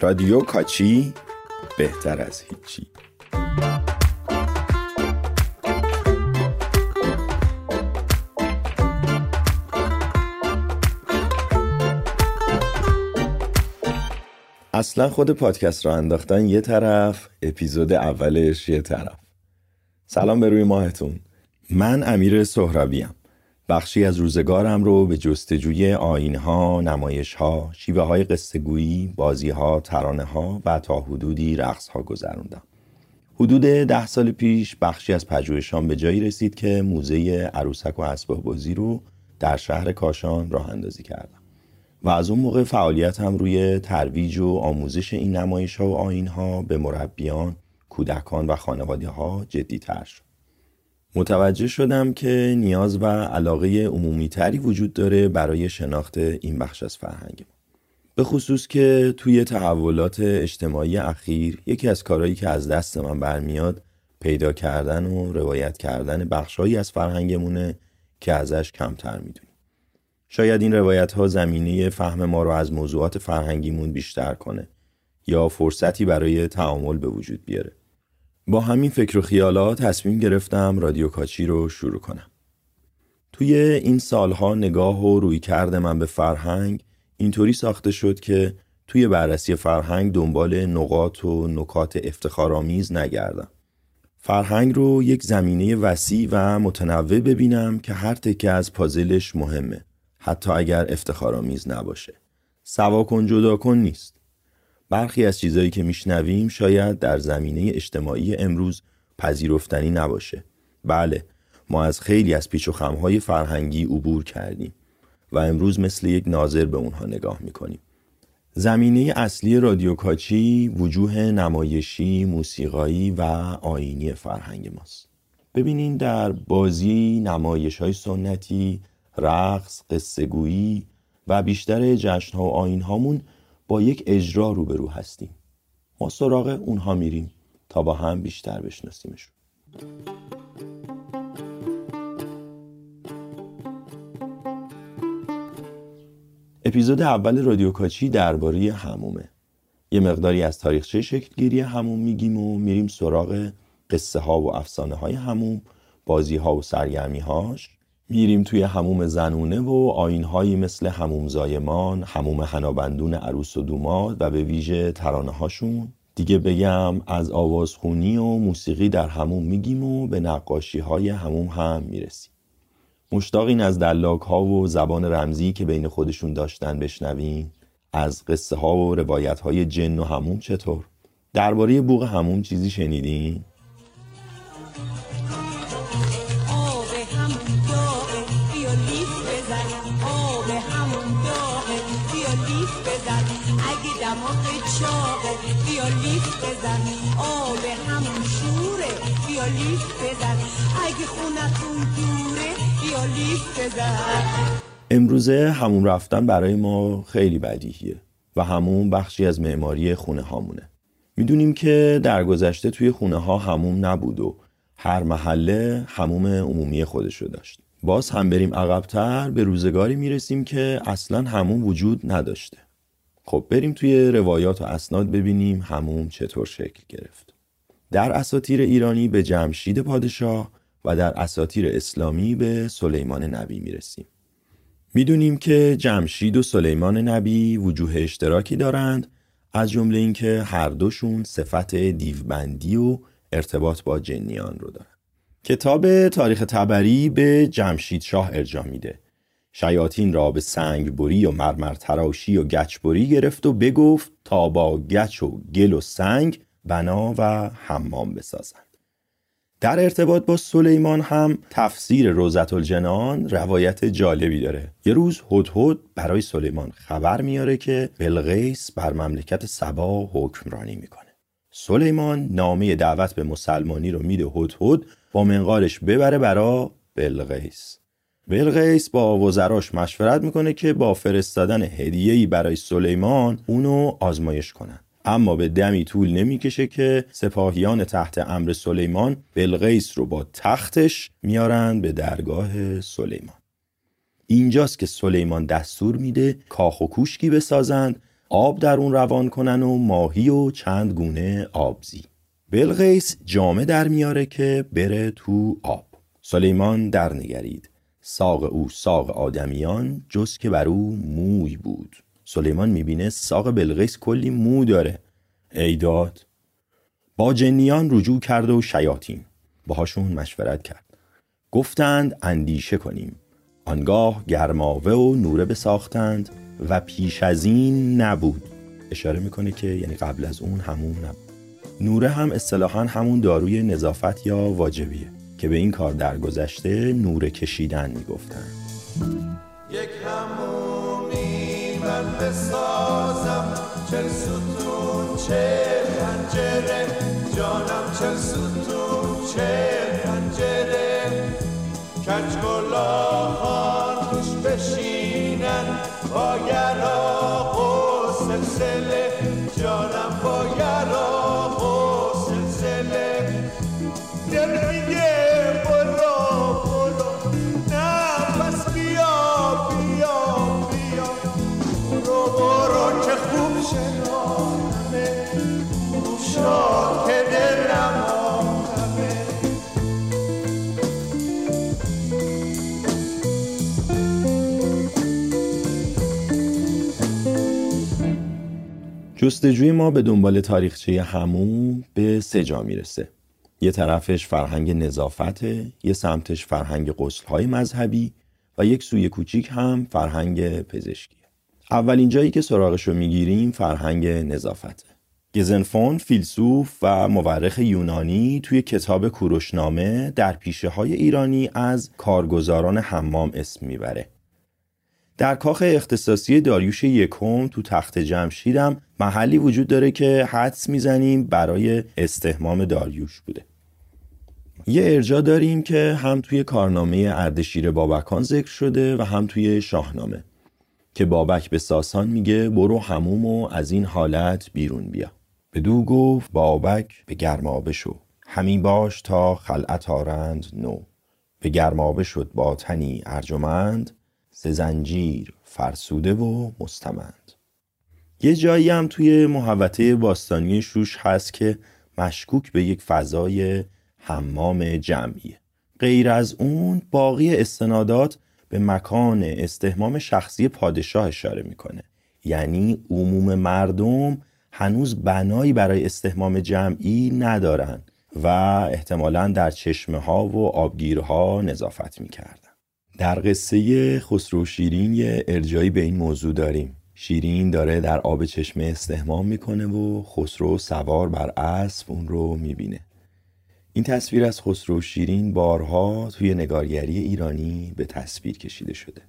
رادیو کاچی بهتر از هیچی. اصلا خود پادکست رو انداختن یه طرف اپیزود اولش یه طرف. سلام به روی ماهتون. من امیر سهرابیم بخشی از روزگارم رو به جستجوی آینها، نمایشها، شیوه های قصهگویی، بازیها، ترانه ها و تا حدودی رقص ها گذروندم. حدود ده سال پیش بخشی از پژوهشام به جایی رسید که موزه عروسک و اسباب بازی رو در شهر کاشان راه اندازی کردم. و از اون موقع فعالیتم روی ترویج و آموزش این نمایش ها و آین ها به مربیان، کودکان و خانواده ها جدی تر شد. متوجه شدم که نیاز و علاقه عمومی تری وجود داره برای شناخت این بخش از فرهنگ به خصوص که توی تحولات اجتماعی اخیر یکی از کارهایی که از دست من برمیاد پیدا کردن و روایت کردن بخشهایی از فرهنگمونه که ازش کمتر می‌دونیم. شاید این روایت ها زمینه فهم ما رو از موضوعات فرهنگیمون بیشتر کنه یا فرصتی برای تعامل به وجود بیاره. با همین فکر و خیالات تصمیم گرفتم رادیو کاچی رو شروع کنم. توی این سالها نگاه و روی کرده من به فرهنگ اینطوری ساخته شد که توی بررسی فرهنگ دنبال نقاط و نکات افتخارآمیز نگردم. فرهنگ رو یک زمینه وسیع و متنوع ببینم که هر تکه از پازلش مهمه حتی اگر افتخارآمیز نباشه. سوا کن جدا کن نیست. برخی از چیزهایی که میشنویم شاید در زمینه اجتماعی امروز پذیرفتنی نباشه. بله، ما از خیلی از پیچ و خمهای فرهنگی عبور کردیم و امروز مثل یک ناظر به اونها نگاه می‌کنیم. زمینه اصلی رادیو کاچی وجوه نمایشی، موسیقایی و آینی فرهنگ ماست. ببینین در بازی، نمایش های سنتی، رقص، قصهگویی و بیشتر جشن ها و آین هامون با یک اجرا روبرو هستیم. ما سراغ اونها میریم تا با هم بیشتر بشناسیمشون. اپیزود اول رادیو کاچی درباره همومه یه مقداری از تاریخچه شکلگیری هموم میگیم و میریم سراغ قصه ها و افسانه های هموم بازی ها و سرگرمی هاش میریم توی هموم زنونه و آینهایی مثل هموم زایمان، هموم هنابندون عروس و دوماد و به ویژه ترانه هاشون دیگه بگم از آوازخونی و موسیقی در هموم میگیم و به نقاشی های هموم هم می‌رسیم مشتاقین از دلاک ها و زبان رمزی که بین خودشون داشتن بشنویم از قصه ها و روایت های جن و هموم چطور؟ درباره بوغ هموم چیزی شنیدین؟ امروزه همون رفتن برای ما خیلی بدیهیه و همون بخشی از معماری خونه هامونه. می‌دونیم که در گذشته توی خونه ها هموم نبود و هر محله هموم عمومی خودشو داشت. باز هم بریم عقبتر به روزگاری می‌رسیم که اصلا هموم وجود نداشته. خب بریم توی روایات و اسناد ببینیم هموم چطور شکل گرفت. در اساطیر ایرانی به جمشید پادشاه و در اساطیر اسلامی به سلیمان نبی می‌رسیم. می‌دونیم که جمشید و سلیمان نبی وجوه اشتراکی دارند از جمله اینکه هر دوشون صفت دیوبندی و ارتباط با جنیان رو دارن. کتاب تاریخ تبری به جمشید شاه ارجا میده. شیاطین را به سنگ بری و مرمر تراشی و گچ بری گرفت و بگفت تا با گچ و گل و سنگ بنا و حمام بسازند. در ارتباط با سلیمان هم تفسیر روزت الجنان روایت جالبی داره. یه روز هدهد برای سلیمان خبر میاره که بلغیس بر مملکت سبا حکمرانی می‌کنه. سلیمان نامه دعوت به مسلمانی رو میده هدهد با منقارش ببره برا بلغیس بلغیس با وزراش مشورت می‌کنه که با فرستادن هدیه‌ای برای سلیمان اونو آزمایش کنن. اما به دمی طول نمی‌کشه که سپاهیان تحت امر سلیمان بلغیس رو با تختش میارن به درگاه سلیمان. اینجاست که سلیمان دستور میده کاخ و کوشکی بسازند آب در اون روان کنن و ماهی و چند گونه آبزی. بلغیس جامه در میاره که بره تو آب. سلیمان در نگرید ساق او ساق آدمیان جز که بر او موی بود. سلیمان می‌بینه ساق بلغیس کلی مو داره. ایداد با جنیان رجوع کرد و شیاطین. باهاشون مشورت کرد. گفتند اندیشه کنیم. آنگاه گرماوه و نوره بساختند و پیش از این نبود. اشاره می‌کنه که یعنی قبل از اون همون نبود. نوره هم اصطلاحا همون داروی نظافت یا واجبیه که به این کار در گذشته نوره کشیدن می‌گفتند یک بسازم چل ستون چه پنجره؟ جانم چل ستون چه پنجره؟ کج گلاهان توش بشینن با جستجوی ما به دنبال تاریخچه همون به سه جا می‌رسه. یه طرفش فرهنگ نظافته یه سمتش فرهنگ قسلهای مذهبی و یک سوی کوچیک هم فرهنگ پزشکی. اولین جایی که سراغش رو می‌گیریم فرهنگ نظافته گزنفون فیلسوف و مورخ یونانی توی کتاب کوروشنامه در پیشه های ایرانی از کارگزاران حمام اسم می‌بره. در کاخ اختصاصی داریوش یکم تو تخت جمشیدم محلی وجود داره که حدس می‌زنیم برای استهمام داریوش بوده. یه ارجا داریم که هم توی کارنامه اردشیر بابکان ذکر شده و هم توی شاهنامه که بابک به ساسان میگه برو هموم و از این حالت بیرون بیا. بدو گفت بابک به گرمابه شو. همی باش تا خلعت آرند نو. به گرمابه شد با تنی ارجمند. سه زنجیر فرسوده و مستمند. یه جایی هم توی محوطه باستانی شوش هست که مشکوک به یک فضای حمام جمعیه. غیر از اون باقی استنادات به مکان استهمام شخصی پادشاه اشاره می‌کنه. یعنی عموم مردم هنوز بنایی برای استهمام جمعی ندارن و احتمالا در چشمه ها و آبگیرها نظافت می‌کردن. در قصه خسرو شیرین یه ارجایی به این موضوع داریم. شیرین داره در آب چشمه استهمام می‌کنه و خسرو سوار بر اسب اون رو می‌بینه. این تصویر از خسرو شیرین بارها توی نگارگری ایرانی به تصویر کشیده شده.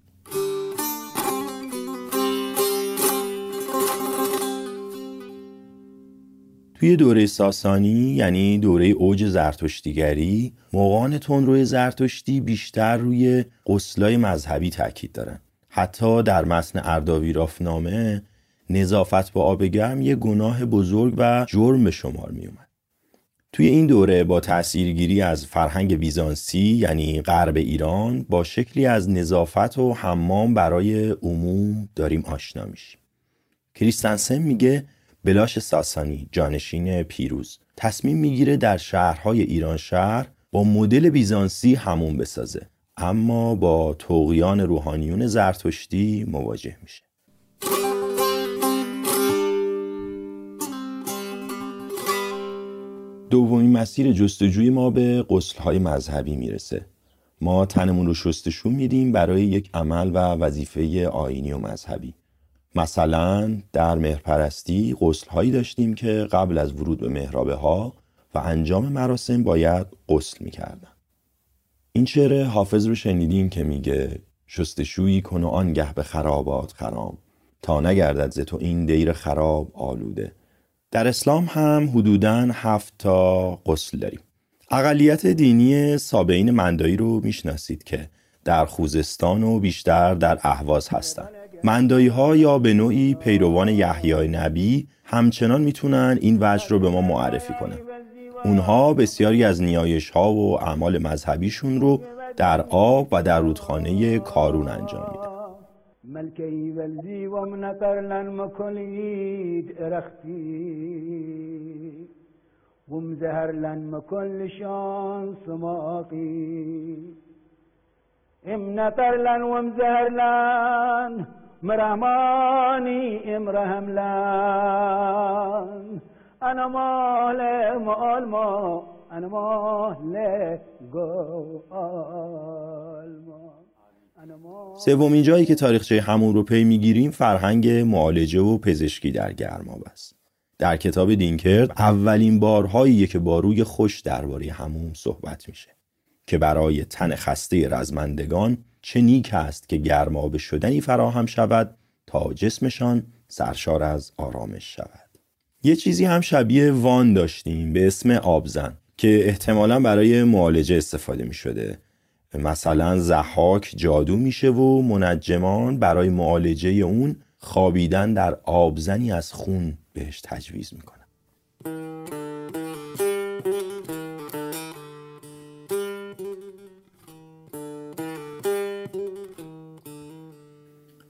توی دوره ساسانی یعنی دوره اوج زرتشتیگری موقعان تندروی زرتشتی بیشتر روی قسلای مذهبی تاکید دارن حتی در متن ارداویرافنامه نظافت با آب گرم یه گناه بزرگ و جرم به شمار می اومد. توی این دوره با تأثیرگیری از فرهنگ بیزانسی یعنی غرب ایران با شکلی از نظافت و حمام برای عموم داریم آشنا میشیم. کریستنسن میگه بلاش ساسانی جانشین پیروز. تصمیم می‌گیره در شهرهای ایران شهر با مدل بیزانسی همون بسازه. اما با توقیان روحانیون زرتشتی مواجه میشه. دومین مسیر جستجوی ما به قسلهای مذهبی می‌رسه. ما تنمون رو شستشون میدیم برای یک عمل و وظیفه آینی و مذهبی. مثلا در مهرپرستی غسل داشتیم که قبل از ورود به مهرابه ها و انجام مراسم باید غسل می‌کردن. این شعر حافظ رو شنیدیم که میگه شستشویی کن و آنگه به خرابات خرام تا نگردد ز تو این دیر خراب آلوده. در اسلام هم حدوداً هفت تا غسل داریم. اقلیت دینی سابعین مندایی رو می‌شناسید که در خوزستان و بیشتر در اهواز هستند مندایی ها یا به نوعی پیروان یحیای نبی همچنان می‌تونن این وجه رو به ما معرفی کنن. اونها بسیاری از نیایش ها و اعمال مذهبیشون رو در آب و در رودخانه کارون انجام میدن ملکی ولزی و منطر لن مکلید ارختی ومزهر لن مرحماني امرهم لن. انا مال مال ما. انا مال گل سومین جایی که تاریخچه همون رو پی می‌گیریم فرهنگ معالجه و پزشکی در گرماب است. در کتاب دینکرد اولین بارهایی که با روی خوش درباره هموم صحبت میشه. که برای تن خسته رزمندگان چه نیک است که گرمابه شدنی فراهم شود تا جسمشان سرشار از آرامش شود. یه چیزی هم شبیه وان داشتیم به اسم آبزن که احتمالا برای معالجه استفاده می شده. مثلا زحاک جادو میشه و منجمان برای معالجه اون خوابیدن در آبزنی از خون بهش تجویز می‌کنن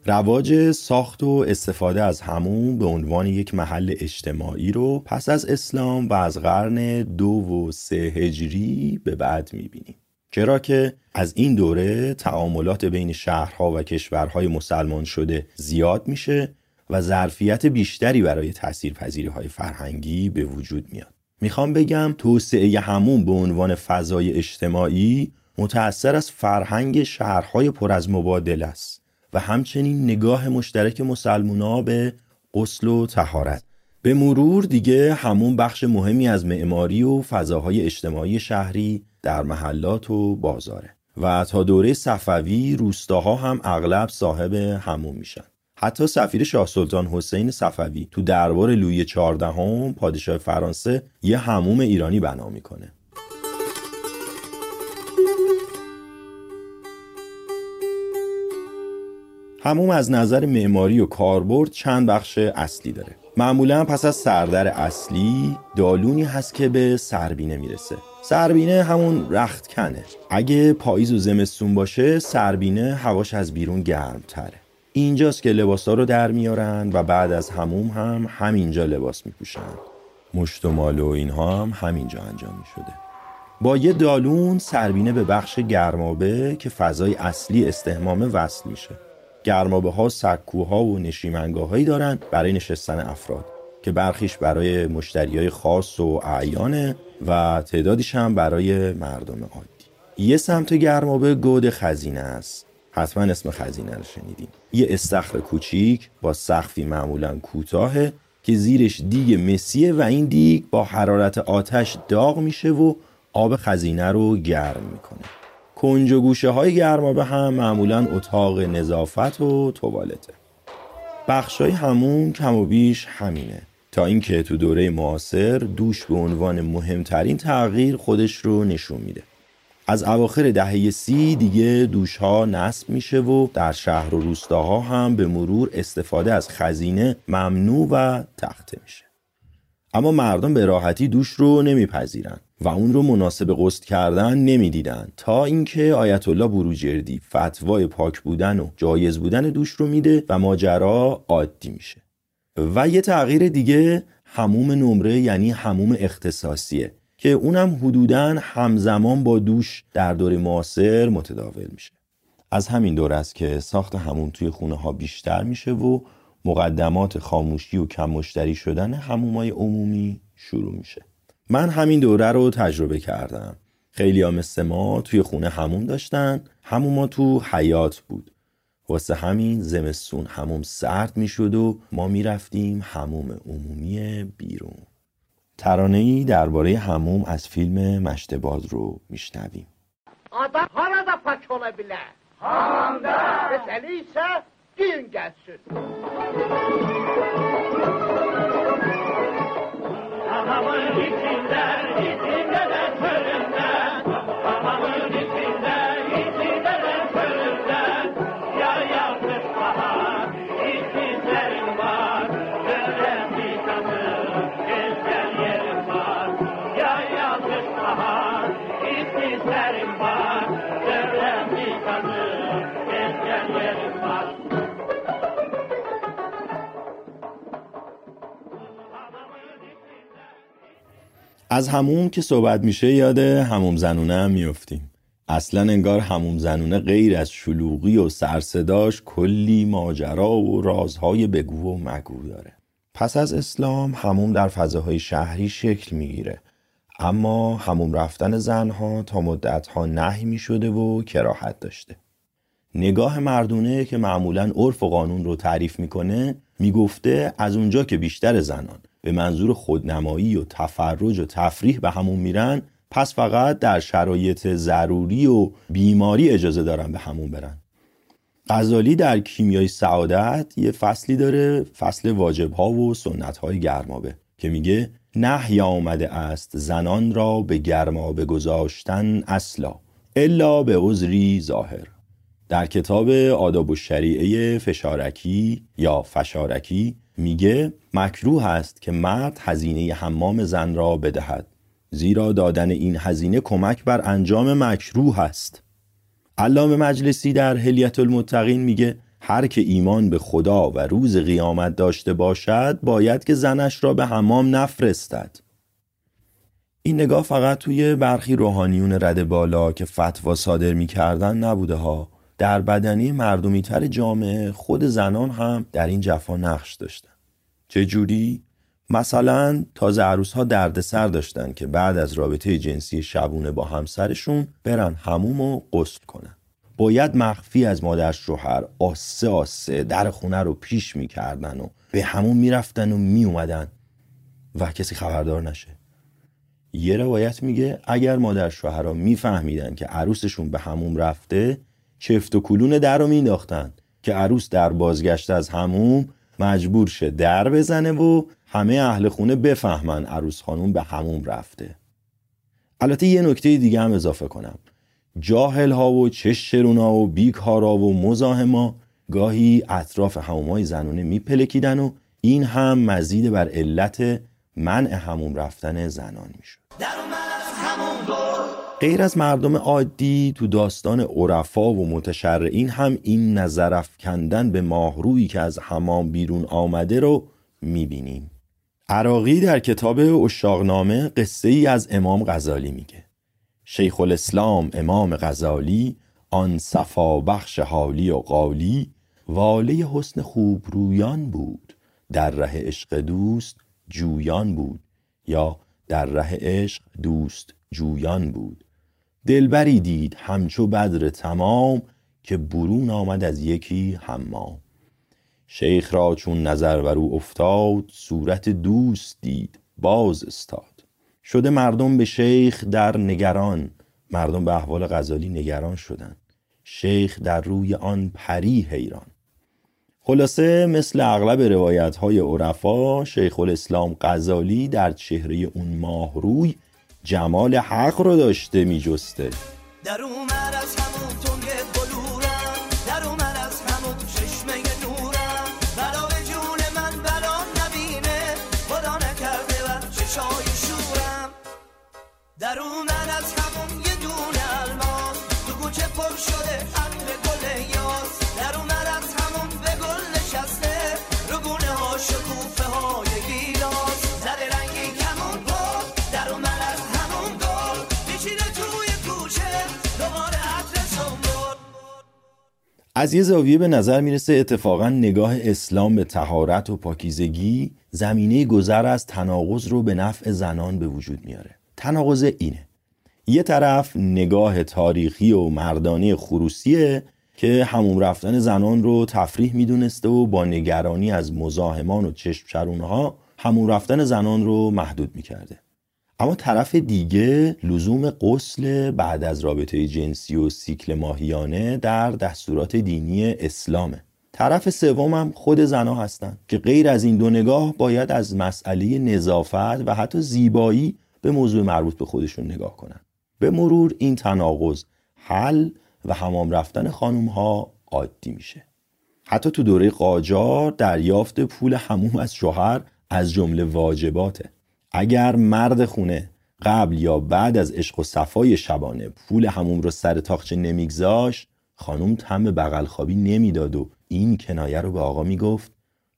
رواج ساخت و استفاده از همون به عنوان یک محل اجتماعی رو پس از اسلام و از قرن دو و سه هجری به بعد می‌بینیم. چرا که از این دوره تعاملات بین شهرها و کشورهای مسلمان شده زیاد میشه و ظرفیت بیشتری برای تاثیرپذیری های فرهنگی به وجود میاد. می‌خوام بگم توسعه همون به عنوان فضای اجتماعی متأثر از فرهنگ شهرهای پر از مبادله است. و همچنین نگاه مشترک مسلمونا به غسل و تهارت به مرور دیگه همون بخش مهمی از معماری و فضاهای اجتماعی شهری در محلات و بازاره. و تا دوره صفوی روستاها هم اغلب صاحب همون میشن. حتی سفیر شاه سلطان حسین صفوی تو دربار لویی چهاردهم پادشاه فرانسه یه هموم ایرانی بنا می‌کنه. هموم از نظر معماری و کاربرد چند بخش اصلی داره. معمولا پس از سردر اصلی دالونی هست که به سربینه می‌رسه. سربینه همون رختکنه. اگه پاییز و زمستون باشه سربینه هواش از بیرون گرم تره اینجاست که لباسا رو در میارن و بعد از هموم هم همینجا لباس میپوشن. مشت و مال و اینها هم همینجا انجام می‌شده. با یه دالون سربینه به بخش گرمابه که فضای اصلی استهمامه وصل میشه. گرمابه ها سکوها و نشیمنگاه هایی دارن برای نشستن افراد که برخیش برای مشتری های خاص و اعیانه و تعدادیش هم برای مردم عادی. یه سمت گرمابه گود خزینه است. حتما اسم خزینه رو شنیدیم یه استخر کوچیک با سقفی معمولا کوتاهه که زیرش دیگ مسیه و این دیگ با حرارت آتش داغ میشه و آب خزینه رو گرم می‌کنه. کنج و گوشه های گرمابه هم معمولا اتاق نظافت و توالته. بخشای همون کم و بیش همینه. تا اینکه تو دوره معاصر دوش به عنوان مهمترین تغییر خودش رو نشون میده. از اواخر دهه سی دیگه دوش ها نصب میشه و در شهر و روستاها هم به مرور استفاده از خزینه ممنوع و تخته میشه. اما مردم به راحتی دوش رو نمیپذیرن. و اون رو مناسب قصد کردن نمی‌دیدن. تا اینکه آیت الله بروجردی فتوای پاک بودن و جایز بودن دوش رو میده و ماجرا عادی میشه. و یه تغییر دیگه هموم نمره یعنی هموم اختصاصیه که اونم حدوداً همزمان با دوش در دور معاصر متداول میشه. از همین دور است که ساخت هموم توی خونه ها بیشتر میشه و مقدمات خاموشی و کم مشتری شدن همومای عمومی شروع میشه. من همین دوره رو تجربه کردم خیلی ها مثل ما توی خونه هموم داشتن هموما تو حیات بود واسه همین زمستون هموم سرد می‌شد و ما می‌رفتیم هموم عمومی بیرون ترانه ای درباره هموم از فیلم مشتباز رو میشنویم آدم harada pak ola bilər? Hamda. Məsələ isə din gəlsin. It's in از هموم که صحبت میشه یاد هموم زنونه هم میفتیم اصلا انگار هموم زنونه غیر از شلوغی و سرصداش کلی ماجرا و رازهای بگو و مگو داره. پس از اسلام هموم در فضاهای شهری شکل می‌گیره. اما هموم رفتن زنها تا مدتها نهی می شده و کراحت داشته. نگاه مردونه که معمولا عرف و قانون رو تعریف می‌کنه می‌گفته از اونجا که بیشتر زنان. به منظور خودنمایی و تفرج و تفریح به همون میرن پس فقط در شرایط ضروری و بیماری اجازه دارن به همون برن. غزالی در کیمیای سعادت یه فصلی داره فصل واجب ها و سنت های گرمابه که میگه نهی آمده است زنان را به گرمابه گذاشتن اصلا الا به عذری ظاهر. در کتاب آداب و شریعه فشارکی یا فشارکی میگه مکروه است که مرد هزینه حمام زن را بدهد. زیرا دادن این هزینه کمک بر انجام مکروه است علامه مجلسی در هلیت المتقین میگه هر که ایمان به خدا و روز قیامت داشته باشد باید که زنش را به حمام نفرستد. این نگاه فقط توی برخی روحانیون رد بالا که فتوا صادر می‌کردن نبوده ها. در بدنی مردمیتر جامعه خود زنان هم در این جفا نقش داشتن. چه جوری؟ مثلا تازه عروس ها درد سر داشتن که بعد از رابطه جنسی شبونه با همسرشون برن هموم و غسل کنن. باید مخفی از مادر شوهر آسه آسه در خونه رو پیش می‌کردن و به همون می‌رفتن و میومدن و کسی خبردار نشه. یه روایت میگه اگر مادر شوهرها میفهمیدن که عروسشون به هموم رفته چفت و کلون در رو مینداختن که عروس در بازگشت از هموم مجبور شه در بزنه و همه اهل خونه بفهمن عروس خانوم به هموم رفته. البته یه نکته دیگه هم اضافه کنم. جاهل ها و چشرونا و بیکارا و مزاحما گاهی اطراف همومای زنونه میپلکیدن و این هم مزید بر علت منع هموم رفتن زنان می‌شد. غیر از مردم عادی تو داستان عرفا و متشرعین هم این نظر کندن به ماهرویی که از حمام بیرون آمده رو می‌بینیم. عراقی در کتاب اشاقنامه قصه ای از امام غزالی میگه. شیخ الاسلام امام غزالی آن صفا بخش حالی و قالی واله حسن خوب رویان بود. در ره عشق دوست جویان بود یا در ره عشق دوست جویان بود. دلبری دید همچو بدر تمام که برون آمد از یکی حمام. شیخ را چون نظر بر او افتاد صورت دوست دید باز استاد. شده مردم به شیخ در نگران مردم به احوال غزالی نگران شدند. شیخ در روی آن پری حیران. خلاصه مثل اغلب روایت های عرفا شیخ الاسلام غزالی در چهره اون ماه روی جمال حق رو داشته می جسته در اومد از همون از یه زاویه به نظر می‌رسه اتفاقا نگاه اسلام به تهارت و پاکیزگی زمینه گذر از تناقض رو به نفع زنان به وجود میاره. تناقض اینه. یه طرف نگاه تاریخی و مردانی خروسیه که هموم رفتن زنان رو تفریح می‌دونسته و با نگرانی از مزاحمان و چشم شرونها هموم رفتن زنان رو محدود می‌کرده. اما طرف دیگه لزوم غسل بعد از رابطه جنسی و سیکل ماهیانه در دستورات دینی اسلامه. طرف سوم هم خود زنا هستن که غیر از این دو نگاه باید از مسئله نظافت و حتی زیبایی به موضوع مربوط به خودشون نگاه کنن. به مرور این تناقض حل و همام رفتن خانوم ها عادی میشه. حتی تو دوره قاجار دریافت پول هموم از شوهر از جمله واجباته. اگر مرد خونه قبل یا بعد از عشق و صفای شبانه پول هموم رو سر تاخچه نمیگذاشت خانوم تم بغل خوابی نمی‌داد و این کنایه رو به آقا می‌گفت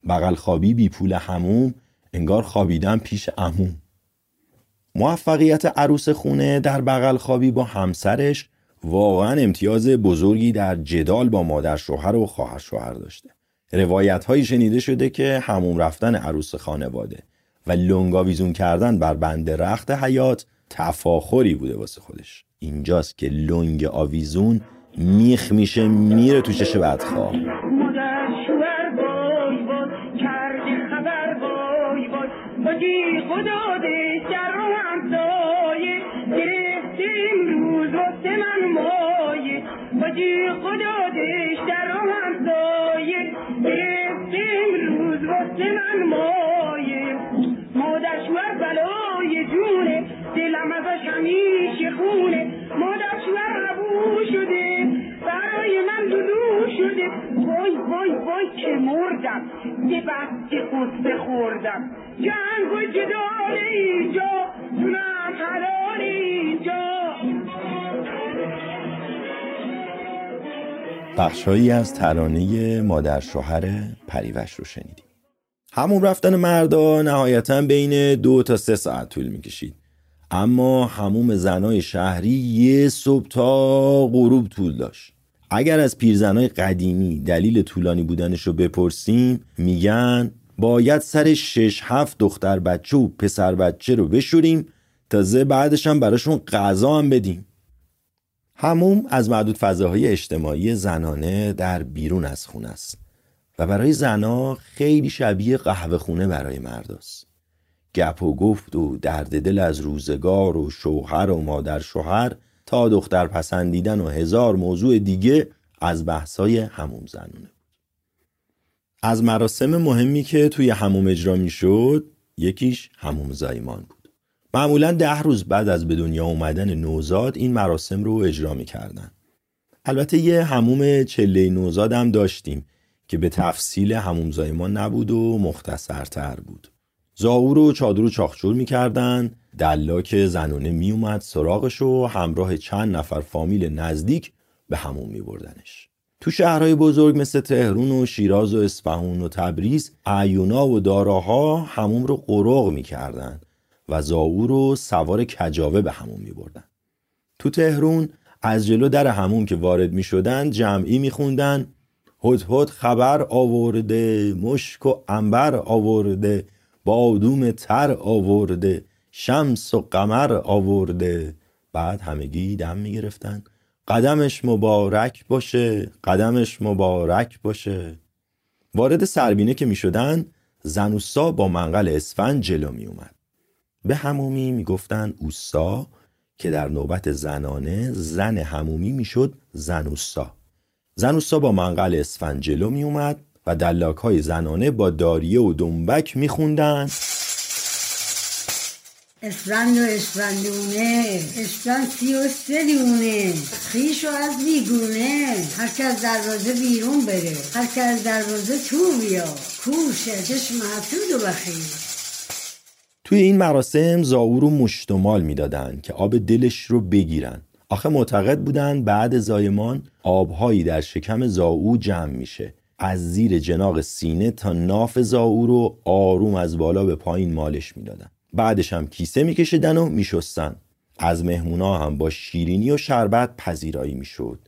بغل خوابی بی پول هموم انگار خوابیدن پیش عموم. موفقیت عروس خونه در بغل خوابی با همسرش واقعا امتیاز بزرگی در جدال با مادر شوهر و خواهر شوهر داشته. روایت هایی شنیده شده که همون رفتن عروس خانواده. و لنگاویزون کردن بر بند رخت حیات تفاخری بوده واسه خودش. اینجاست که لنگ آویزون میخ میشه میره تو چش بدخواه. مادر بادی خدا دش در رو همسایه گرفته امروز واسه من مایه. مادر شوهر بلای جونه دلم ازش همیشه خونه. مادر شوهر عبو شده برای من دودو شده. وای وای وای که مردم. یه بستی خود بخوردم. جنگ و جدال اینجا جونم حلال اینجا. بخشهایی از ترانه مادر شوهر پریوش رو شنیدیم. همون رفتن مردا نهایتا بین دو تا سه ساعت طول می‌کشید. اما هموم زنای شهری یه صبح تا غروب طول داشت. اگر از پیرزنای قدیمی دلیل طولانی بودنش رو بپرسیم میگن باید سر شش هفت دختر بچه و پسر بچه رو بشوریم تازه بعدش هم براشون غذا هم بدیم. هموم از معدود فضاهای اجتماعی زنانه در بیرون از خونه است و برای زنا خیلی شبیه قهوه خونه برای مرداست گپ و گفت و درد دل از روزگار و شوهر و مادر شوهر تا دختر پسندیدن و هزار موضوع دیگه از بحثای هموم زنونه از مراسم مهمی که توی هموم اجرا می شد یکیش هموم زایمان بود. معمولا ده روز بعد از به دنیا اومدن نوزاد این مراسم رو اجرا می کردن. البته یه هموم چله نوزاد هم داشتیم که به تفصیل هموم زایمان نبود و مختصرتر بود. زاور و چادر و چاخچور می‌کردن دلاک زنونه میومد سراغش و همراه چند نفر فامیل نزدیک به همون میبردنش. تو شهرهای بزرگ مثل تهرون و شیراز و اصفهان و تبریز عیونا و داراها هموم رو قرق می‌کردن. و زاور رو سوار کجاوه به همون میبردن. تو تهرون از جلو در همون که وارد می‌شدن جمعی میخوندن. هد هد خبر آورده مشک و انبر آورده بادوم تر آورده شمس و قمر آورده. بعد همگی دم می‌گرفتن. قدمش مبارک باشه قدمش مبارک باشه. وارد سربینه که می‌شدن زنوسا با منقل اسفند جلو می اومد به همومی می‌گفتن اوسا که در نوبت زنانه زن همومی می‌شد زنوسا زنوسا با منقل اسفند جلو می اومد و دلاک های زنانه با داریه و دنبک میخوندن. اسفند و اسفندونه اسفند سی و سه خیش و از بیگونه. هر که از دروازه بیرون بره هر که از دروازه تو بیا. کوشه چشم حسود و بخیر. توی این مراسم زاور و مشتمال می‌دادن که آب دلش رو بگیرن. آخه معتقد بودن بعد زایمان آبهایی در شکم زاو جمع میشه. از زیر جناق سینه تا ناف زاو رو آروم از بالا به پایین مالش می‌دادن. بعدش هم کیسه میکشیدن و میشستن. از مهمونا هم با شیرینی و شربت پذیرایی می‌شد.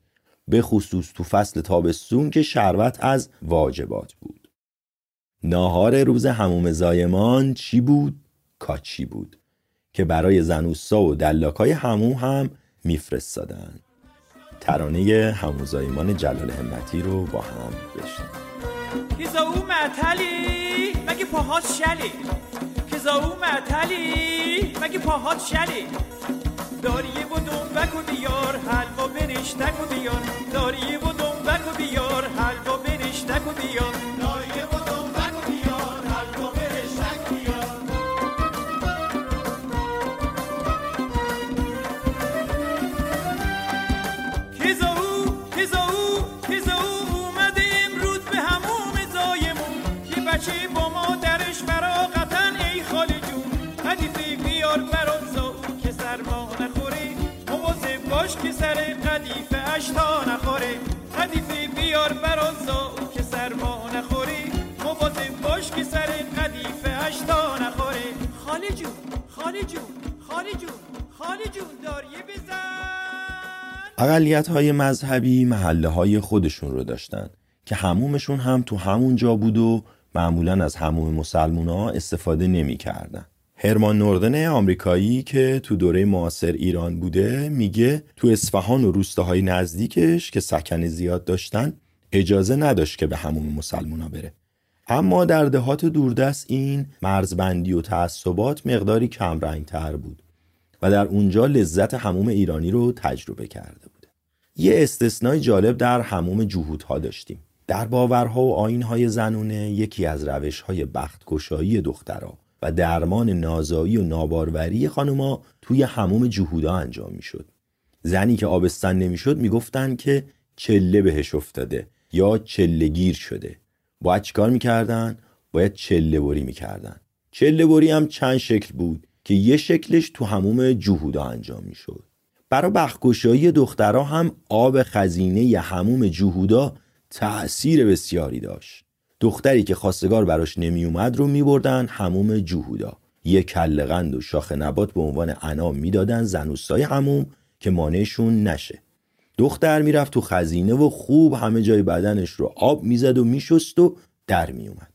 به خصوص تو فصل تابستون که شربت از واجبات بود. ناهار روز هموم زایمان چی بود؟ کاچی بود که برای زنوسا و دلاکای هموم هم میفرستادن. ترانه هموزایمان جلال همتی رو با هم بشنیم که زاو معتلی مگه پاهات شلی؟ که زاو معتلی مگه پاهات شلی؟ داریه و دنبک و بیار حلوا برشتک و بیار داریه و دنبک و بیار حلوا برشتک و بیار قدیفه اشتا نخوره حدیثی بیار برات زاو که سرما نخوره مواظب باش که سر قدیفه اشتا نخوره خاله جون خاله جون خاله خالی جون خالی جون داریه بزن. اقلیت های مذهبی محله های خودشون رو داشتن که همومشون هم تو همون جا بود و معمولا از هموم مسلمون ها استفاده نمی کردن. هرمان نوردن آمریکایی که تو دوره معاصر ایران بوده میگه تو اصفهان و روستاهای نزدیکش که سکن زیاد داشتن اجازه نداشت که به هموم مسلمونا بره. اما در دهات دوردست این مرزبندی و تعصبات مقداری کم تر بود و در اونجا لذت هموم ایرانی رو تجربه کرده بوده یه استثنای جالب در هموم جهودها داشتیم. در باورها و آینهای زنونه یکی از روشهای بختگشایی دخترها. و درمان نازایی و ناباروری خانوما توی هموم جهودا انجام می‌شد. زنی که آبستن نمی‌شد می‌گفتن که چله بهش افتاده یا چله گیر شده. باید چیکار می‌کردن؟ باید چله بری می‌کردن. چله بری هم چند شکل بود که یه شکلش تو هموم جهودا انجام می‌شد. برای بخکشایی دخترها هم آب خزینه ی هموم جهودا تأثیر بسیاری داشت. دختری که خواستگار براش نمی اومد رو میبردن هموم جهودا یه کله قند و شاخ نبات به عنوان انام می‌دادن زنوستای هموم که مانعشون نشه. دختر می‌رفت تو خزینه و خوب همه جای بدنش رو آب می‌زد و میشست و در میومد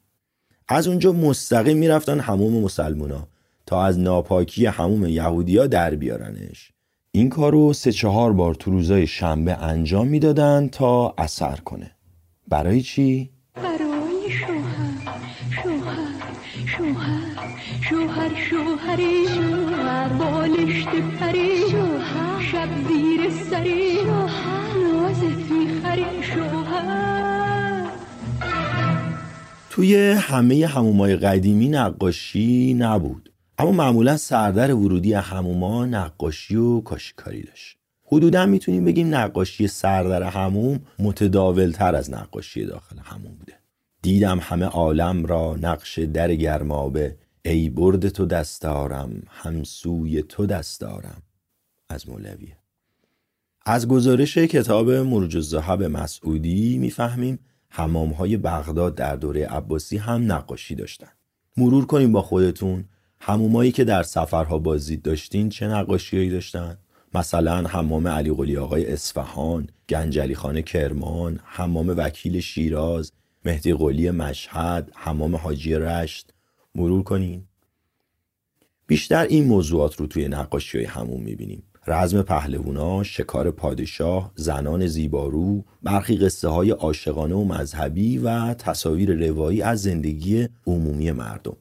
از اونجا مستقیم می‌رفتن هموم مسلمونا تا از ناپاکی هموم یهودیا در بیارنش. این کار رو سه چهار بار تو روزای شنبه انجام می‌دادن تا اثر کنه. برای چی؟ برای شوهر شوهر شوهر شوهر شوهری شوهر بالشت پری شوهر شب زیر سری شوهر نازت می‌خری شوهر. توی همه همومای قدیمی نقاشی نبود اما معمولا سردر ورودی هموما نقاشی و کاشیکاری داشت. حدودا می‌تونیم بگیم نقاشی سردر هموم متداولتر از نقاشی داخل هموم بوده. دیدم همه عالم را نقش در گرمابه. ای برد تو دستارم همسوی تو دستارم. از مولویه از گزارش کتاب مروج الذهب مسعودی می‌فهمیم حمام های بغداد در دوره عباسی هم نقاشی داشتن. مرور کنیم با خودتون همومایی که در سفرها بازدید داشتین چه نقاشیهایی داشتن؟ مثلا حمام علی قلی آقای اصفهان گنجلی خانه کرمان حمام وکیل شیراز مهدی قلی مشهد حمام حاجی رشت. مرور کنین. بیشتر این موضوعات رو توی نقاشی های همون می‌بینیم. رزم پهلوونا، شکار پادشاه، زنان زیبارو، برخی قصه های عاشقانه و مذهبی و تصاویر روایی از زندگی عمومی مردم.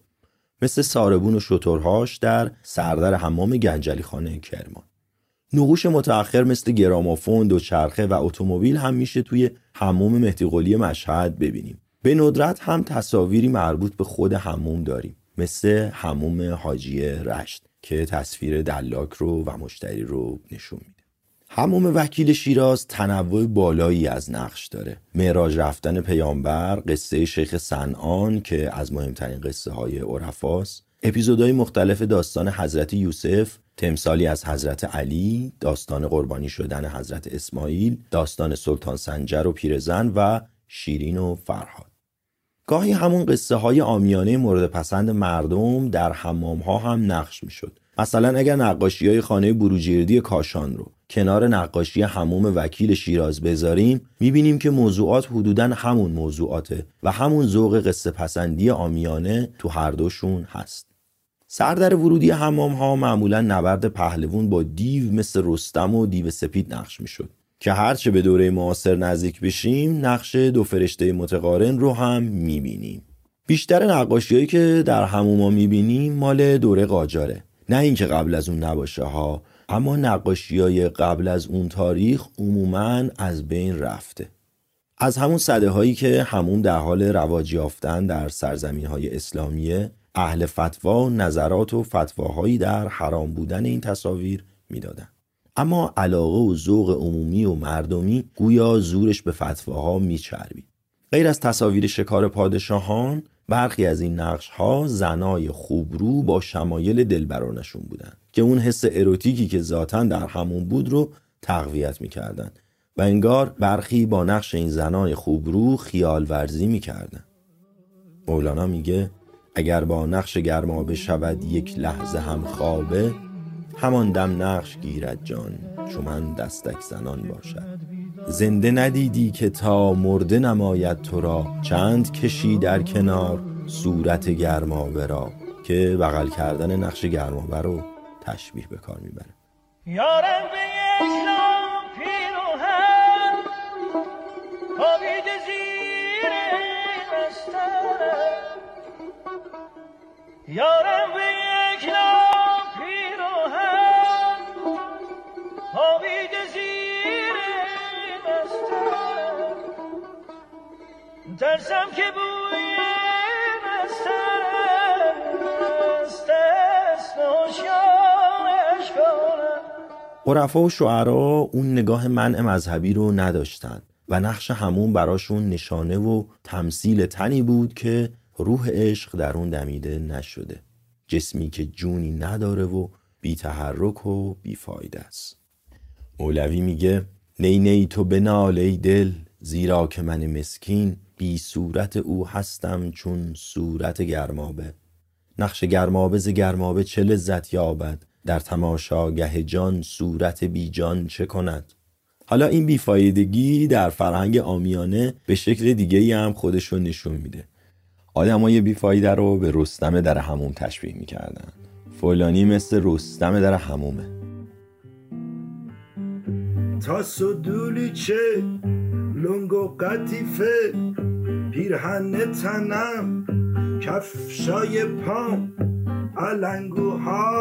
مثل ساربون و شترهاش در سردر حمام گنجلی خانه کرمان. نقوش متأخر مثل گرامافون، دوچرخه و اتومبیل هم میشه توی حموم مهدی قلی مشهد ببینیم. به ندرت هم تصاویری مربوط به خود حموم داریم مثل حموم حاجی رشت که تصویر دلاک رو و مشتری رو نشون میده. حموم وکیل شیراز تنوع بالایی از نقش داره معراج رفتن پیامبر قصه شیخ سنان که از مهمترین قصه های عرفاست اپیزودهای مختلف داستان حضرت یوسف تمثالی از حضرت علی داستان قربانی شدن حضرت اسماعیل داستان سلطان سنجر و پیرزن و شیرین و فرهاد گاهی همون قصه های آمیانه مورد پسند مردم در حمام ها هم نقش می شد. مثلا اگر نقاشی های خانه بروجردی کاشان رو کنار نقاشی هموم وکیل شیراز بذاریم می‌بینیم که موضوعات حدودا همون موضوعاته و همون ذوق قصه پسندی آمیانه تو هر دوشون هست سردر ورودی حمام ها معمولا نبرد پهلوون با دیو مثل رستم و دیو سپید نقش می‌شد که هرچه به دوره معاصر نزدیک بشیم نقش دو فرشته متقارن رو هم می‌بینیم. بیشتر نقاشی هایی که در هموما می‌بینیم مال دوره قاجاره. نه اینکه قبل از اون نباشه ها اما نقاشی های قبل از اون تاریخ عموما از بین رفته. از همون صده هایی که همون در حال رواج یافتن در سرزمین های اسلامیه اهل فتوا نظرات و فتواهایی در حرام بودن این تصاویر می‌دادند. اما علاقه و ذوق عمومی و مردمی گویا زورش به فتواها میچربید. غیر از تصاویر شکار پادشاهان برخی از این نقش ها زنای خوبرو با شمایل دلبرانشون بودن که اون حس اروتیکی که ذاتا در همون بود رو تقویت می‌کردن و انگار برخی با نقش این زنای خوبرو خیال ورزی می‌کردن مولانا میگه اگر با نقش گرما بشود یک لحظه هم خوابه همان دم نقش گیرد جان چون من دستک زنان باشد. زنده ندیدی که تا مرده نماید تو را چند کشی در کنار صورت گرماوه را که بغل کردن نقش گرماوه رو تشبیه به کار می‌بره. عرفا و شعرا اون نگاه منع مذهبی رو نداشتن و نقش همون براشون نشانه و تمثیل تنی بود که روح عشق در اون دمیده نشده. جسمی که جونی نداره و بی تحرک و بی فایده است. مولوی میگه نی نی تو بنال ای دل زیرا که من مسکین بی صورت او هستم چون صورت گرمابه. نقش گرمابه ز گرمابه چه لذت یابد؟ در تماشاگه جان صورت بی جان چه کند؟ حالا این بیفایدگی در فرهنگ آمیانه به شکل دیگه ای هم خودش رو نشون میده. آدمای بیفایده رو به رستم در هموم تشبیه می‌کردن. فلانی مثل رستم در همومه تا سدولی چه لنگ و قطیفه پیرهن تنم کفشای پام. علنگوها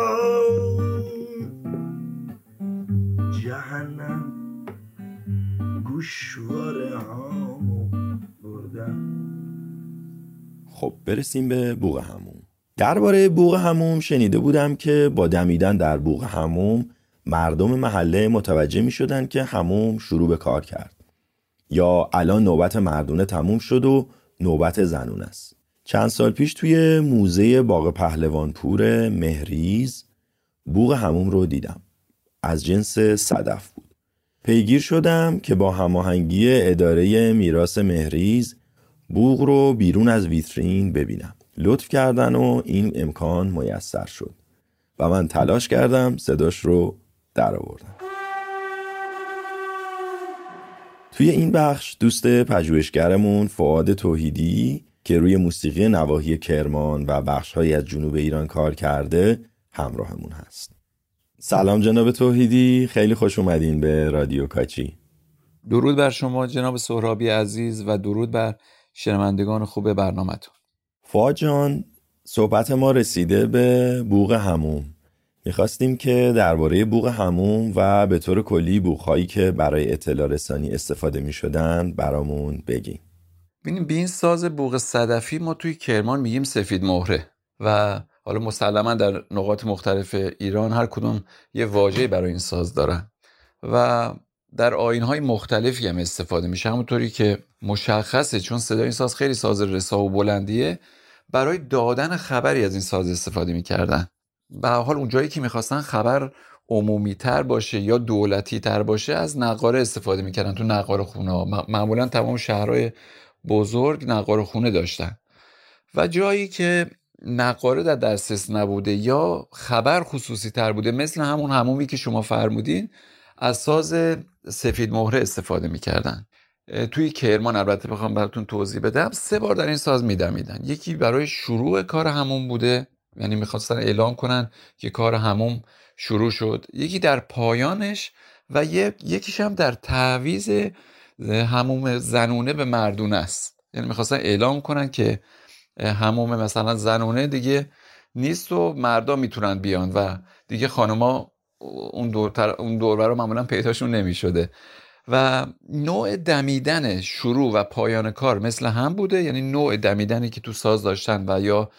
جهنم گوشواره هامو بردم خب برسیم به بوغ هموم درباره بوغ هموم شنیده بودم که با دمیدن در بوغ هموم مردم محله متوجه می شدن که هموم شروع به کار کرد. یا الان نوبت مردونه تموم شد و نوبت زنون است. چند سال پیش توی موزه باغ پهلوانپور مهریز بوغ هموم رو دیدم. از جنس صدف بود. پیگیر شدم که با هماهنگی اداره میراث مهریز بوغ رو بیرون از ویترین ببینم. لطف کردن و این امکان میسر شد و من تلاش کردم صداش رو در آوردم. توی این بخش دوست پژوهشگرمون فعاد توحیدی که روی موسیقی نواحی کرمان و بخشهایی از جنوب ایران کار کرده همراهمون هست. سلام جناب توحیدی خیلی خوش اومدین به رادیو کاچی. درود بر شما جناب سهرابی عزیز و درود بر شنوندگان خوب برنامهتون. فعاد جان صحبت ما رسیده به بوغ هموم می‌خواستیم که درباره بوغ هموم و به طور کلی بوغهایی که برای اطلاع رسانی استفاده می‌شدن برامون بگیم ببینیم به این ساز بوق صدفی ما توی کرمان میگیم سفید مهره و حالا مسلما در نقاط مختلف ایران هر کدوم یه واژه‌ای برای این ساز دارن و در آینهای مختلفی هم استفاده میشه. همونطوری که مشخصه چون صدای این ساز خیلی ساز رسا و بلندیه برای دادن خبری از این ساز استفاده می‌کردن. به حال اونجایی که می‌خواستن خبر عمومی تر باشه یا دولتی تر باشه از نقاره استفاده می‌کردن تو نقاره خونه ها معمولا تمام شهرهای بزرگ نقاره خونه داشتن. و جایی که نقاره در دسترس نبوده یا خبر خصوصی تر بوده مثل همون همومی که شما فرمودین از ساز سفید مهره استفاده می‌کردن. توی کرمان البته بخوام براتون توضیح بدم سه بار در این ساز میدمیدن. یکی برای شروع کار هموم بوده یعنی می‌خواستن اعلام کنن که کار هموم شروع شد. یکی در پایانش و یکیش هم در تعویز هموم زنونه به مردونه است. یعنی می‌خواستن اعلام کنن که هموم مثلا زنونه دیگه نیست و مردا می‌تونن بیان و دیگه خانما اون دور اون دور رو معمولا پیداشون نمی‌شده. و نوع دمیدن شروع و پایان کار مثل هم بوده یعنی نوع دمیدنی که تو ساز داشتن و یا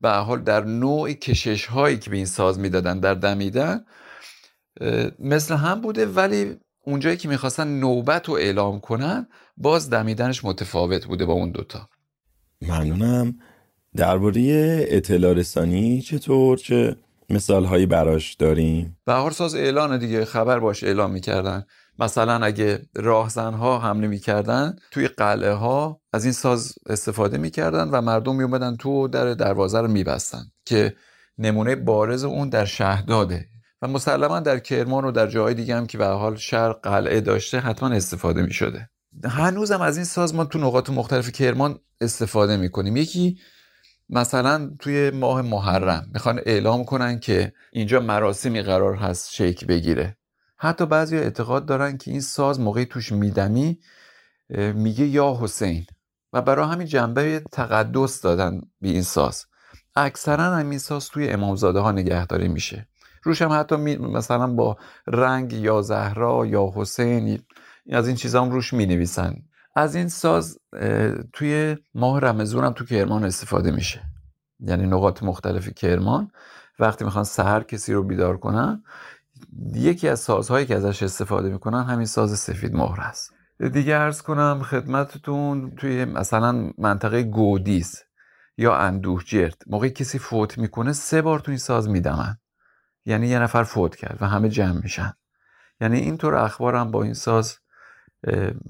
به حال در نوع کشش هایی که به این ساز می‌دادن در دمیدن مثل هم بوده ولی اونجایی که می‌خواستن نوبت رو اعلام کنن باز دمیدنش متفاوت بوده با اون دوتا. ممنونم. درباره اطلاع رسانی چطور؟ چه مثال هایی براش داریم؟ به هر ساز اعلان دیگه خبر باش اعلام می‌کردن. مثلا اگه راهزن ها حمله می‌کردن توی قلعه ها از این ساز استفاده می‌کردن و مردم میومدن تو در دروازه رو میبستن که نمونه بارز اون در شهداده مسلما در کرمان و در جاهای دیگه هم که به حال شهر قلعه داشته حتما استفاده می شده هنوزم از این ساز ما تو نقاط مختلف کرمان استفاده می کنیم یکی مثلا توی ماه محرم می‌خوان اعلام کنن که اینجا مراسمی قرار هست شکل بگیره. حتی بعضی اعتقاد دارن که این ساز موقعی توش میدمی میگه یا حسین. و برای همین جنبه تقدس دادن به این ساز. اکثرا همین ساز توی امامزاده ها نگهداری میشه. روش هم حتی می مثلا با رنگ یا زهرا یا حسین از این چیزا هم روش می نویسن از این ساز توی ماه رمزون هم تو کرمان استفاده میشه. یعنی نقاط مختلف کرمان. وقتی می‌خوان سهر کسی رو بیدار کنن یکی از سازهایی که ازش استفاده می‌کنن همین ساز سفید مهر است. دیگه ارز کنم خدمتتون توی مثلا منطقه گودیس یا اندوهجرد موقعی کسی فوت می‌کنه سه بار تو این ساز میدمن. یعنی یه نفر فوت کرد و همه جمع میشن. یعنی اینطور اخبارم با این ساز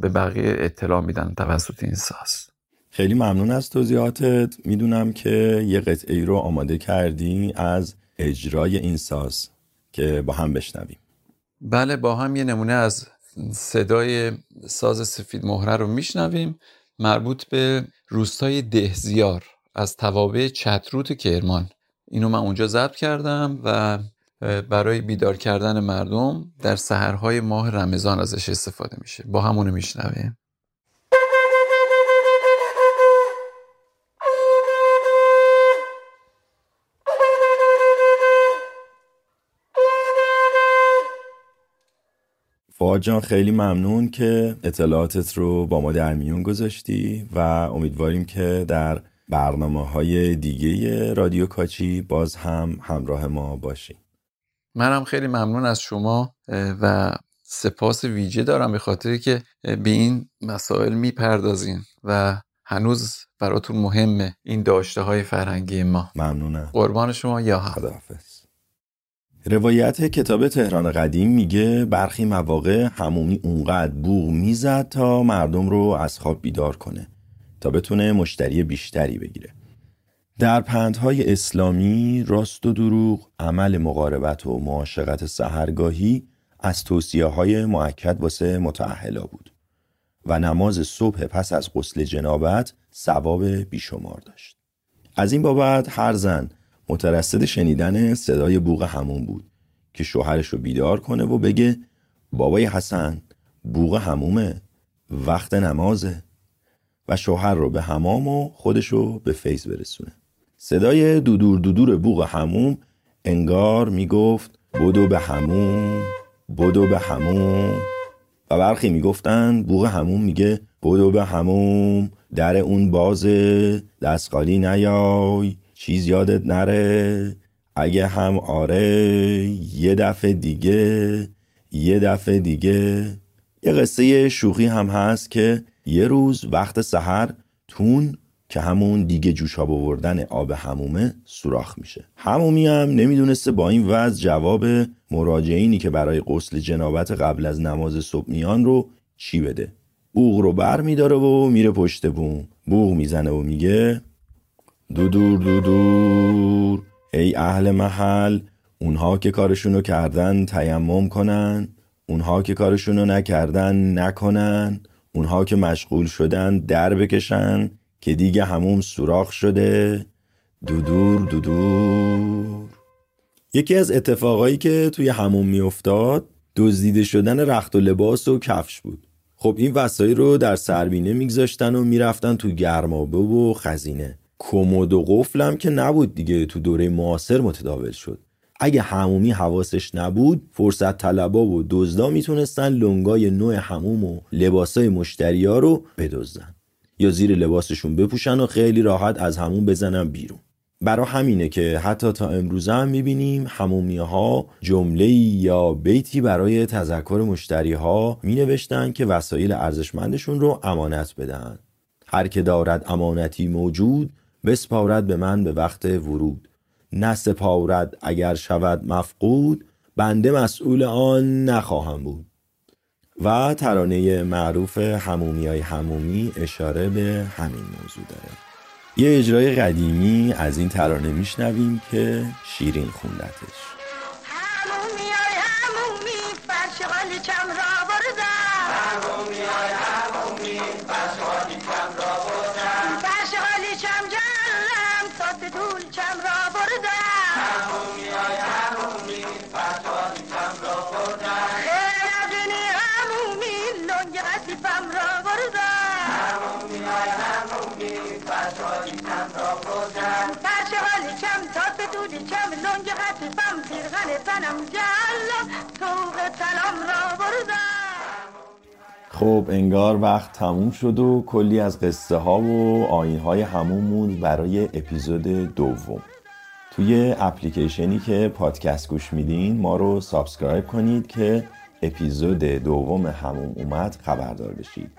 به بقیه اطلاع میدن توسط این ساز. خیلی ممنون از توضیحاتت. می‌دونم که یه قطعه رو آماده کردی از اجرای این ساز که با هم بشنویم. بله با هم یه نمونه از صدای ساز سفید مهره رو میشنویم. مربوط به روستای دهزیار از توابع چتروت کرمان. اینو من اونجا ضبط کردم و برای بیدار کردن مردم در سحرهای ماه رمضان ازش استفاده میشه. با همونو میشنویم. فواد جان خیلی ممنون که اطلاعاتت رو با ما در میون گذاشتی و امیدواریم که در برنامه های دیگه رادیو کاچی باز هم همراه ما باشیم منم خیلی ممنون از شما و سپاس ویژه دارم به خاطر که به این مسائل می‌پردازین و هنوز براتون مهمه این داشته های فرهنگی ما. ممنونم. قربان شما یا خداحافظ. روایت کتاب تهران قدیم میگه برخی مواقع همومی اونقدر بوغ می‌زد تا مردم رو از خواب بیدار کنه تا بتونه مشتری بیشتری بگیره. در پندهای اسلامی راست و دروغ عمل مقاربت و معاشقت سهرگاهی از توصیه های معکد واسه متعهلا بود و نماز صبح پس از غسل جنابت ثواب بیشمار داشت. از این بابت هر زن مترصد شنیدن صدای بوغ همون بود که شوهرش رو بیدار کنه و بگه بابای حسن بوغ همومه وقت نمازه. و شوهر رو به همام و خودش رو به فیض برسونه. صدای دودور دودور بوغ هموم انگار می‌گفت بدو به هموم بدو به هموم و برخی می‌گفتن بوغ هموم میگه بدو به هموم در اون بازه دست خالی نیای چیز یادت نره اگه هم آره یه دفعه دیگه یه دفعه دیگه. یه قصه شوخی هم هست که یه روز وقت سحر تون که همون دیگه جوشاب آوردن آب همومه سوراخ میشه. همومی هم نمی‌دونسته با این وضع جواب مراجعینی که برای غسل جنابت قبل از نماز صبح میان رو چی بده؟ بوغ رو بر میداره و میره پشت بوم. بوغ می‌زنه و میگه دودور دودور ای اهل محل اونها که کارشونو کردن تیمم کنن اونها که کارشونو نکردن نکنن اونها که مشغول شدن در بکشن که دیگه هموم سوراخ شده. دودور دودور. یکی از اتفاقایی که توی هموم میافتاد دزدیده شدن رخت و لباس و کفش بود. خب این وسایل رو در سربینه میگذاشتن و می‌رفتن تو گرمابه و خزینه. کمد و قفلم که نبود دیگه تو دوره معاصر متداول شد. اگه همومی حواسش نبود فرصت طلبا و دزدا می‌تونستن لنگای نوع هموم و لباسای مشتریا رو بدزدن. یا زیر لباسشون بپوشن و خیلی راحت از همون بزنن بیرون. برا همینه که حتی تا امروزه هم می‌بینیم همومی ها جمله یا بیتی برای تذکر مشتری ها می نوشتن که وسایل ارزشمندشون رو امانت بدن. هر که دارد امانتی موجود بسپارد به من به وقت ورود. نسپارد اگر شود مفقود بنده مسئول آن نخواهم بود. و ترانه معروف همومی های همومی اشاره به همین موضوع داره. یه اجرای قدیمی از این ترانه میشنویم که شیرین خوندتش. قطیفم پیرغن تنم جلم توق سلام را بردم خب انگار وقت تموم شد و کلی از قصه ها و آین های همون موند برای اپیزود دوم. توی اپلیکیشنی که پادکست گوش میدین ما رو سابسکرایب کنید که اپیزود دوم همون اومد خبردار بشید.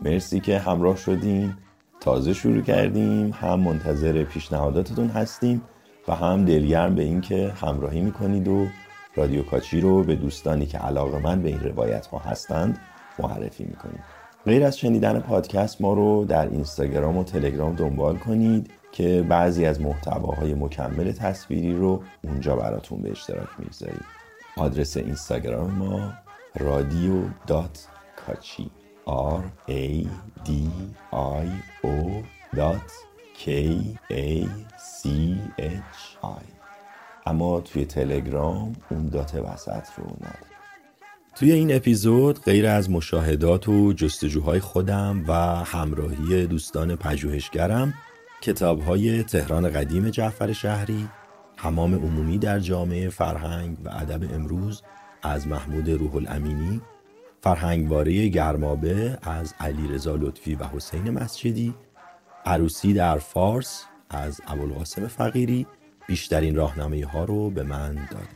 مرسی که همراه شدین. تازه شروع کردیم. هم منتظر پیشنهاداتتون هستیم. و هم دلگرم به این که همراهی می‌کنید و رادیو کاچی رو به دوستانی که علاقه من به این روایت ها هستند معرفی می‌کنید. غیر از شنیدن پادکست ما رو در اینستاگرام و تلگرام دنبال کنید که بعضی از محتواهای مکمل تصویری رو اونجا براتون به اشتراک می‌گذاریم. آدرس اینستاگرام ما رادیو دات کاچی. R A D I O dot K A C H I. اما توی تلگرام اون دات وسط رو نداره توی این اپیزود غیر از مشاهدات و جستجوهای خودم و همراهی دوستان پژوهشگرم کتابهای تهران قدیم جعفر شهری حمام عمومی در جامعه فرهنگ و ادب امروز از محمود روح الامینی فرهنگواره گرمابه از علیرضا لطفی و حسین مسجدی عروسی در فارس از ابوالقاسم فقیری بیشترین راهنمایی ها رو به من داد.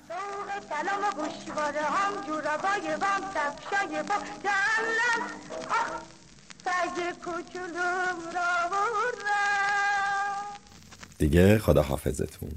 دیگه خدا حافظتون